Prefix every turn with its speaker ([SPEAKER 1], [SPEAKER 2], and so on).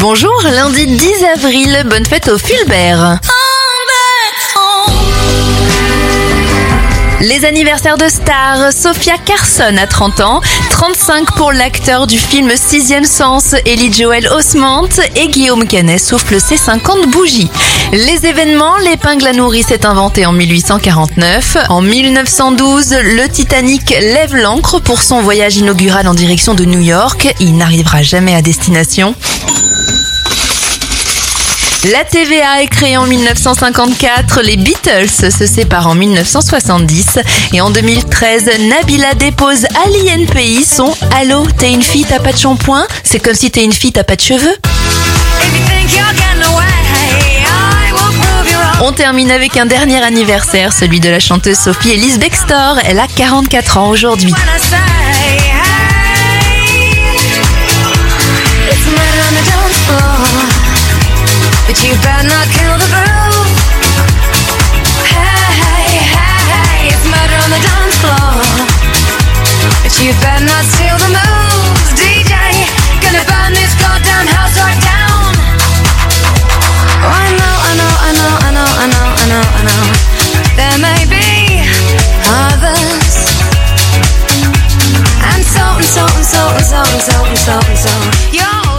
[SPEAKER 1] Bonjour, lundi 10 avril, bonne fête au Fulbert. Les anniversaires de stars, Sophia Carson a 30 ans, 35 pour l'acteur du film Sixième Sens, Ellie Joel Osment et Guillaume Canet souffle ses 50 bougies. Les événements, l'épingle à nourrice est inventée en 1849. En 1912, le Titanic lève l'ancre pour son voyage inaugural en direction de New York. Il n'arrivera jamais à destination. La TVA est créée en 1954, les Beatles se séparent en 1970 et en 2013, Nabila dépose à l'INPI son Allô, t'es une fille, t'as pas de shampoing? C'est comme si t'es une fille, t'as pas de cheveux On termine avec un dernier anniversaire, celui de la chanteuse Sophie Elise Bextor. Elle a 44 ans aujourd'hui.
[SPEAKER 2] But you better not kill the groove. Hey, hey, hey, it's murder on the dance floor. But you better not steal the moves, DJ. Gonna burn this goddamn house right down. Oh, I know, I know, I know, I know, I know, I know, I know. There may be others. And so and so and so and so and so and so and so. You're